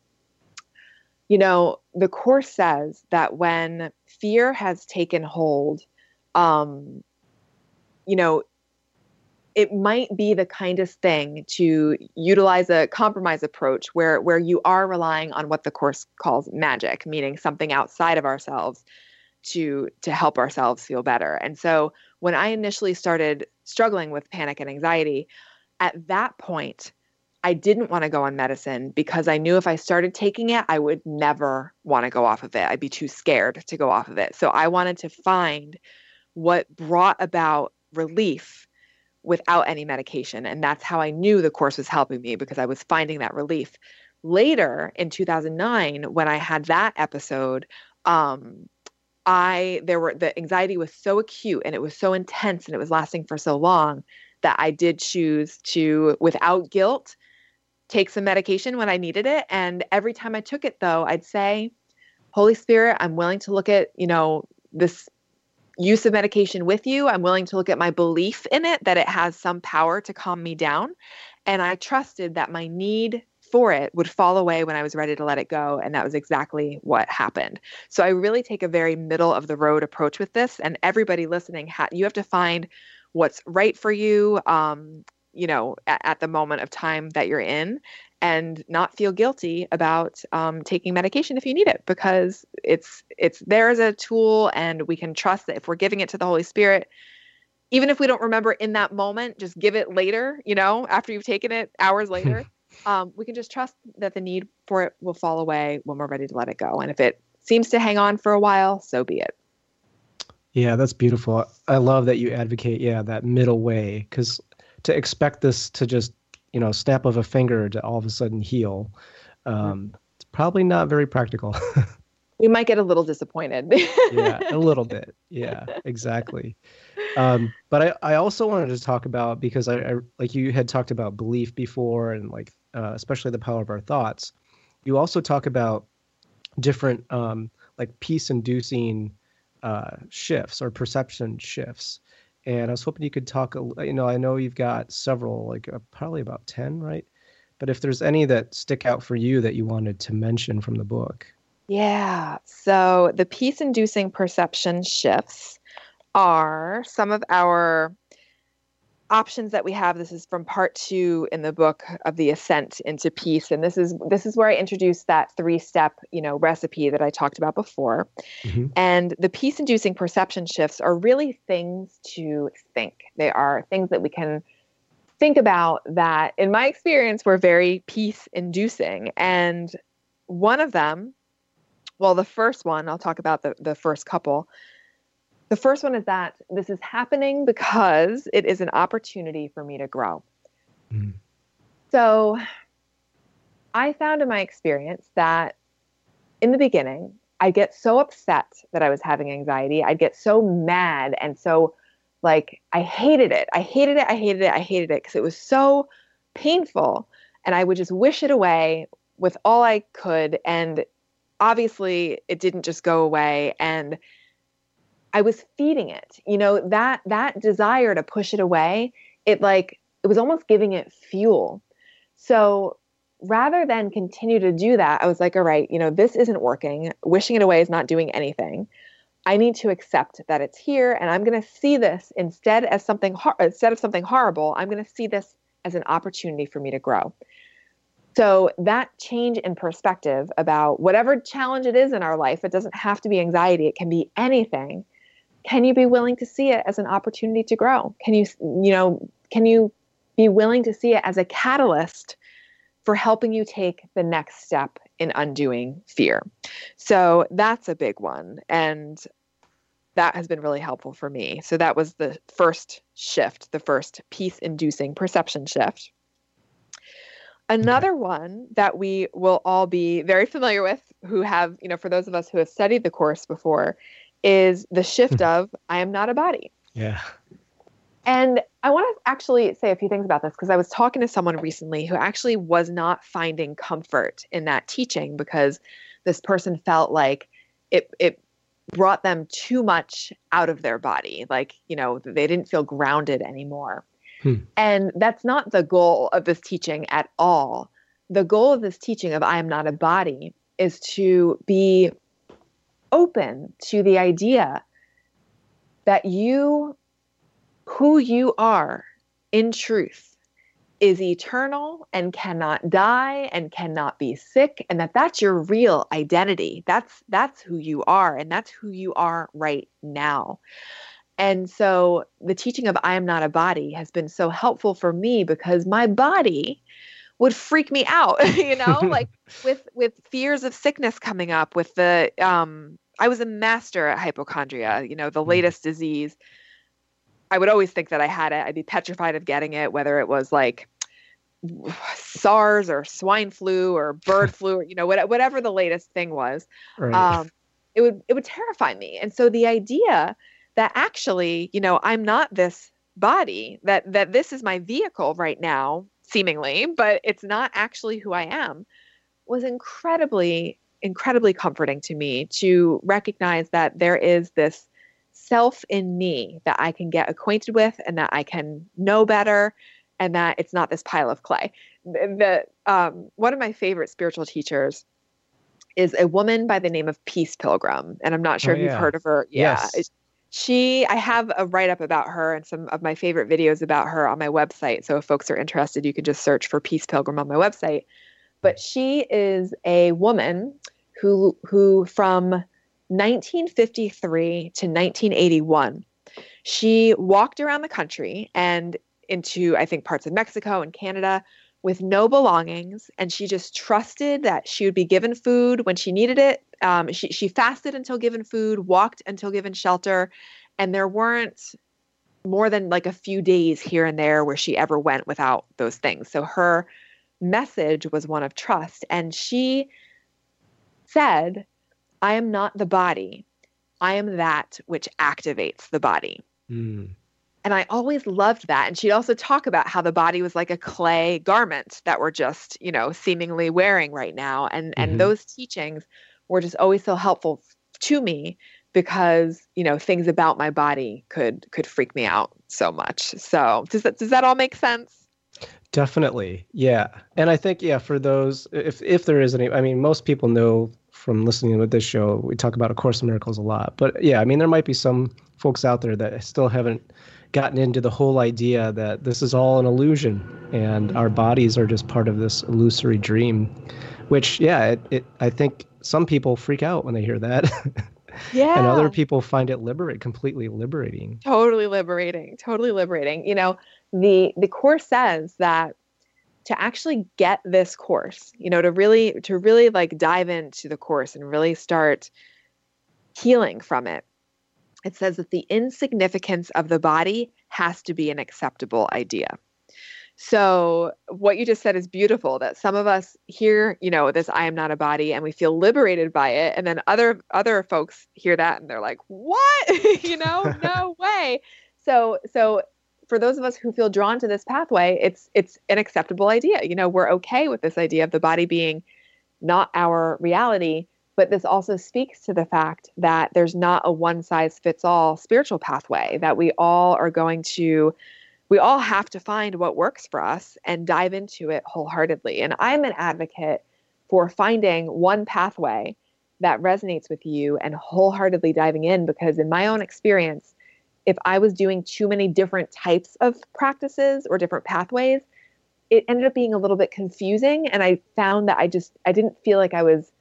You know, the course says that when fear has taken hold, um, you know, it might be the kindest thing to utilize a compromise approach where where you are relying on what the course calls magic, meaning something outside of ourselves to to help ourselves feel better. And so when I initially started struggling with panic and anxiety, at that point, I didn't want to go on medicine because I knew if I started taking it, I would never want to go off of it. I'd be too scared to go off of it. So I wanted to find what brought about relief without any medication. And that's how I knew the course was helping me because I was finding that relief. Later in 2009, when I had that episode, um, I there were the anxiety was so acute and it was so intense and it was lasting for so long that I did choose to, without guilt, take some medication when I needed it. And every time I took it, though, I'd say, Holy Spirit, I'm willing to look at, you know, this use of medication with you. I'm willing to look at my belief in it that it has some power to calm me down. And I trusted that my need for it would fall away when I was ready to let it go. And that was exactly what happened. So I really take a very middle of the road approach with this. And everybody listening, ha- you have to find what's right for you um, you know at, at, the moment of time that you're in and not feel guilty about um, taking medication if you need it because it's it's there as a tool and we can trust that if we're giving it to the holy spirit even if we don't remember in that moment just give it later you know after you've taken it hours later um, we can just trust that the need for it will fall away when we're ready to let it go and if it seems to hang on for a while so be it yeah, that's beautiful. I love that you advocate, yeah, that middle way because to expect this to just, you know, snap of a finger to all of a sudden heal, um, it's probably not very practical. we might get a little disappointed. yeah, a little bit. Yeah, exactly. Um, but I, I also wanted to talk about because I, I like you had talked about belief before and like uh, especially the power of our thoughts. You also talk about different um, like peace inducing uh, shifts or perception shifts. And I was hoping you could talk. You know, I know you've got several, like uh, probably about ten, right? But if there's any that stick out for you that you wanted to mention from the book. Yeah. So the peace-inducing perception shifts are some of our options that we have this is from part two in the book of the ascent into peace. And this is this is where i introduced that three step you know recipe that i talked about before. Mm-hmm. and the peace inducing perception shifts are really things to think. They are things that we can think about that in my experience were very peace inducing and one of them well the first one i'll talk about the, the first couple the first one is that this is happening because it is an opportunity for me to grow. Mm. So I found in my experience that in the beginning, I get so upset that I was having anxiety. I'd get so mad and so like I hated it. I hated it. I hated it. I hated it because it was so painful. And I would just wish it away with all I could. And obviously, it didn't just go away. And I was feeding it. You know, that that desire to push it away, it like it was almost giving it fuel. So rather than continue to do that, I was like, all right, you know, this isn't working. Wishing it away is not doing anything. I need to accept that it's here and I'm going to see this instead as something instead of something horrible, I'm going to see this as an opportunity for me to grow. So that change in perspective about whatever challenge it is in our life, it doesn't have to be anxiety, it can be anything can you be willing to see it as an opportunity to grow? Can you you know can you be willing to see it as a catalyst for helping you take the next step in undoing fear? So that's a big one and that has been really helpful for me. So that was the first shift the first peace inducing perception shift. Another one that we will all be very familiar with, who have, you know, for those of us who have studied the course before, is the shift hmm. of I am not a body. Yeah. And I want to actually say a few things about this because I was talking to someone recently who actually was not finding comfort in that teaching because this person felt like it it brought them too much out of their body like you know they didn't feel grounded anymore hmm. and that's not the goal of this teaching at all the goal of this teaching of i am not a body is to be open to the idea that you, who you are in truth, is eternal and cannot die and cannot be sick and that that's your real identity. That's that's who you are and that's who you are right now. And so the teaching of i am not a body has been so helpful for me because my body would freak me out you know like with with fears of sickness coming up with the um i was a master at hypochondria you know the mm. latest disease i would always think that i had it i'd be petrified of getting it whether it was like SARS or swine flu or bird flu or you know whatever the latest thing was right. um, it would it would terrify me and so the idea that actually you know I'm not this body that that this is my vehicle right now seemingly but it's not actually who I am was incredibly incredibly comforting to me to recognize that there is this self in me that I can get acquainted with and that I can know better and that it's not this pile of clay. The, um, one of my favorite spiritual teachers is a woman by the name of Peace Pilgrim, and I'm not sure oh, if yeah. you've heard of her. Yeah, yes. She. I have a write up about her and some of my favorite videos about her on my website. So if folks are interested, you can just search for Peace Pilgrim on my website. But she is a woman who who from 1953 to 1981 she walked around the country and into, I think, parts of Mexico and Canada with no belongings. And she just trusted that she would be given food when she needed it. Um, she, she fasted until given food, walked until given shelter. And there weren't more than like a few days here and there where she ever went without those things. So her message was one of trust. And she said, I am not the body. I am that which activates the body. Mm. And I always loved that. And she'd also talk about how the body was like a clay garment that we're just, you know, seemingly wearing right now. And mm-hmm. and those teachings were just always so helpful to me because, you know, things about my body could could freak me out so much. So does that does that all make sense? Definitely. Yeah. And I think yeah, for those if if there is any I mean most people know from listening to this show, we talk about A Course in Miracles a lot. But yeah, I mean there might be some folks out there that still haven't gotten into the whole idea that this is all an illusion and our bodies are just part of this illusory dream which yeah it, it i think some people freak out when they hear that. Yeah and other people find it liberate completely liberating. Totally liberating totally liberating. You know the the course says that to actually get this course you know to really to really like dive into the course and really start healing from it it says that the insignificance of the body has to be an acceptable idea. So, what you just said is beautiful that some of us hear, you know, this I am not a body and we feel liberated by it and then other other folks hear that and they're like, "What?" you know, no way. So, so for those of us who feel drawn to this pathway, it's it's an acceptable idea. You know, we're okay with this idea of the body being not our reality, but this also speaks to the fact that there's not a one size fits all spiritual pathway, that we all are going to, we all have to find what works for us and dive into it wholeheartedly. And I'm an advocate for finding one pathway that resonates with you and wholeheartedly diving in because, in my own experience, if I was doing too many different types of practices or different pathways, it ended up being a little bit confusing. And I found that I just, I didn't feel like I was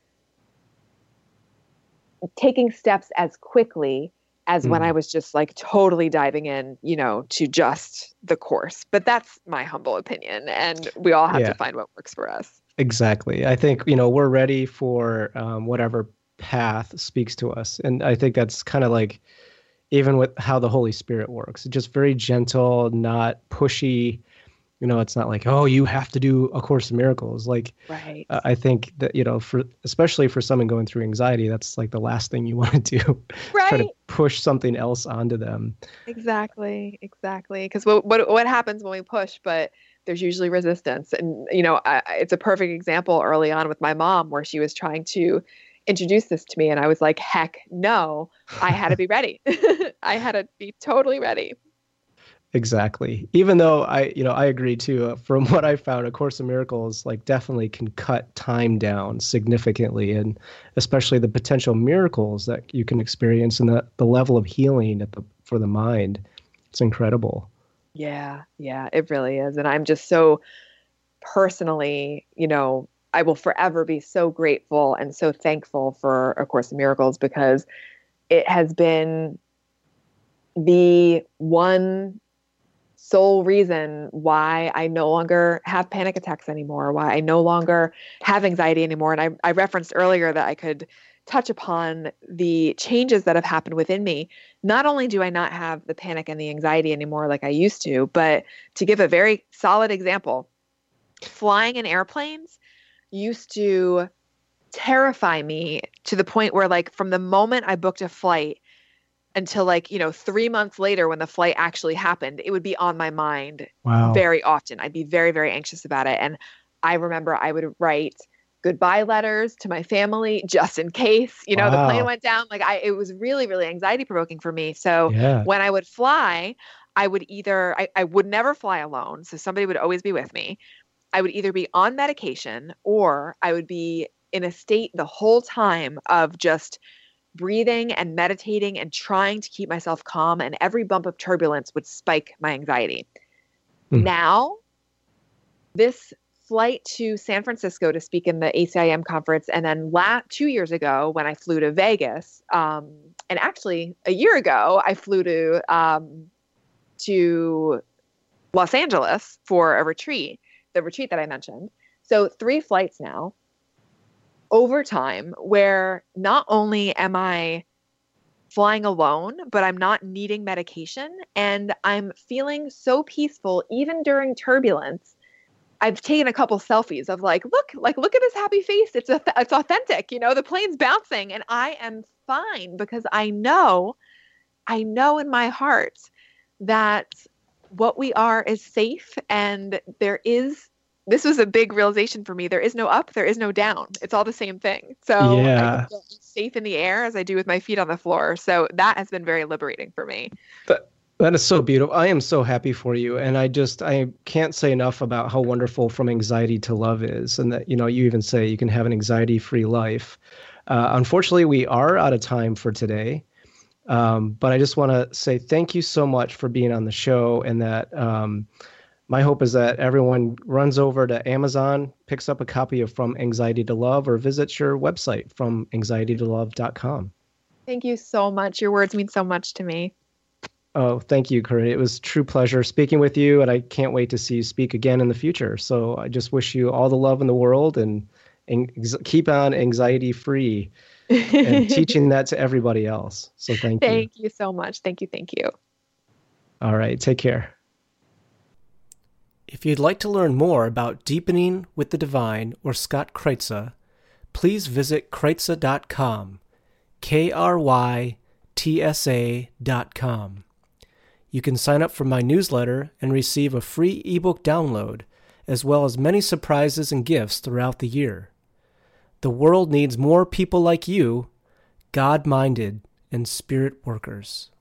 taking steps as quickly as mm. when I was just like totally diving in, you know, to just the course. But that's my humble opinion. And we all have yeah. to find what works for us. Exactly. I think, you know, we're ready for um, whatever path speaks to us. And I think that's kind of like even with how the Holy Spirit works, just very gentle, not pushy you know it's not like oh you have to do a course in miracles. Like right. Uh, i think that you know for especially for someone going through anxiety that's like the last thing you want to do. Right. try to push something else onto them. Exactly exactly because what, what what happens when we push but there's usually resistance. And you know I, it's a perfect example early on with my mom where she was trying to introduce this to me and i was like heck no i had to be ready. I had to be totally ready Exactly. Even though I, you know, I agree too. Uh, from what I found, A Course in Miracles like definitely can cut time down significantly, and especially the potential miracles that you can experience and the the level of healing at the for the mind. It's incredible. Yeah, yeah, it really is, and I'm just so personally, you know, I will forever be so grateful and so thankful for A Course in Miracles because it has been the one sole reason why I no longer have panic attacks anymore, why I no longer have anxiety anymore. And I, I referenced earlier that I could touch upon the changes that have happened within me. Not only do I not have the panic and the anxiety anymore like I used to, but to give a very solid example, flying in airplanes used to terrify me to the point where, like, from the moment I booked a flight, until like you know three months later when the flight actually happened it would be on my mind wow. very often i'd be very very anxious about it and i remember i would write goodbye letters to my family just in case you know wow. the plane went down like i it was really really anxiety provoking for me so yeah. when i would fly i would either I, I would never fly alone so somebody would always be with me i would either be on medication or i would be in a state the whole time of just breathing and meditating and trying to keep myself calm, and every bump of turbulence would spike my anxiety. Mm. Now, this flight to San Francisco to speak in the ACIM conference, and then la- two years ago when I flew to Vegas, um, and actually a year ago I flew to um, to Los Angeles for a retreat, the retreat that I mentioned. So three flights now over time where not only am I flying alone, but I'm not needing medication and I'm feeling so peaceful even during turbulence. I've taken a couple selfies of like, look, like look at this happy face. It's a, it's authentic, you know, the plane's bouncing and I am fine because I know I know in my heart that what we are is safe and there is this was a big realization for me. There is no up, there is no down. It's all the same thing. So yeah. I feel safe in the air as I do with my feet on the floor. So that has been very liberating for me. But that is so beautiful. I am so happy for you. And I just I can't say enough about how wonderful from anxiety to love is. And that, you know, you even say you can have an anxiety free life. Uh, unfortunately, we are out of time for today. Um, but I just want to say thank you so much for being on the show and that um, my hope is that everyone runs over to Amazon, picks up a copy of From Anxiety to Love, or visits your website from anxietytolove.com. Thank you so much. Your words mean so much to me. Oh, thank you, Corinne. It was true pleasure speaking with you, and I can't wait to see you speak again in the future. So I just wish you all the love in the world and, and keep on anxiety free and teaching that to everybody else. So thank you. Thank you so much. Thank you. Thank you. All right. Take care. If you'd like to learn more about Deepening with the Divine or Scott Krytsa, please visit krytsa.com, K R Y T S A.com. You can sign up for my newsletter and receive a free ebook download, as well as many surprises and gifts throughout the year. The world needs more people like you, God minded and spirit workers.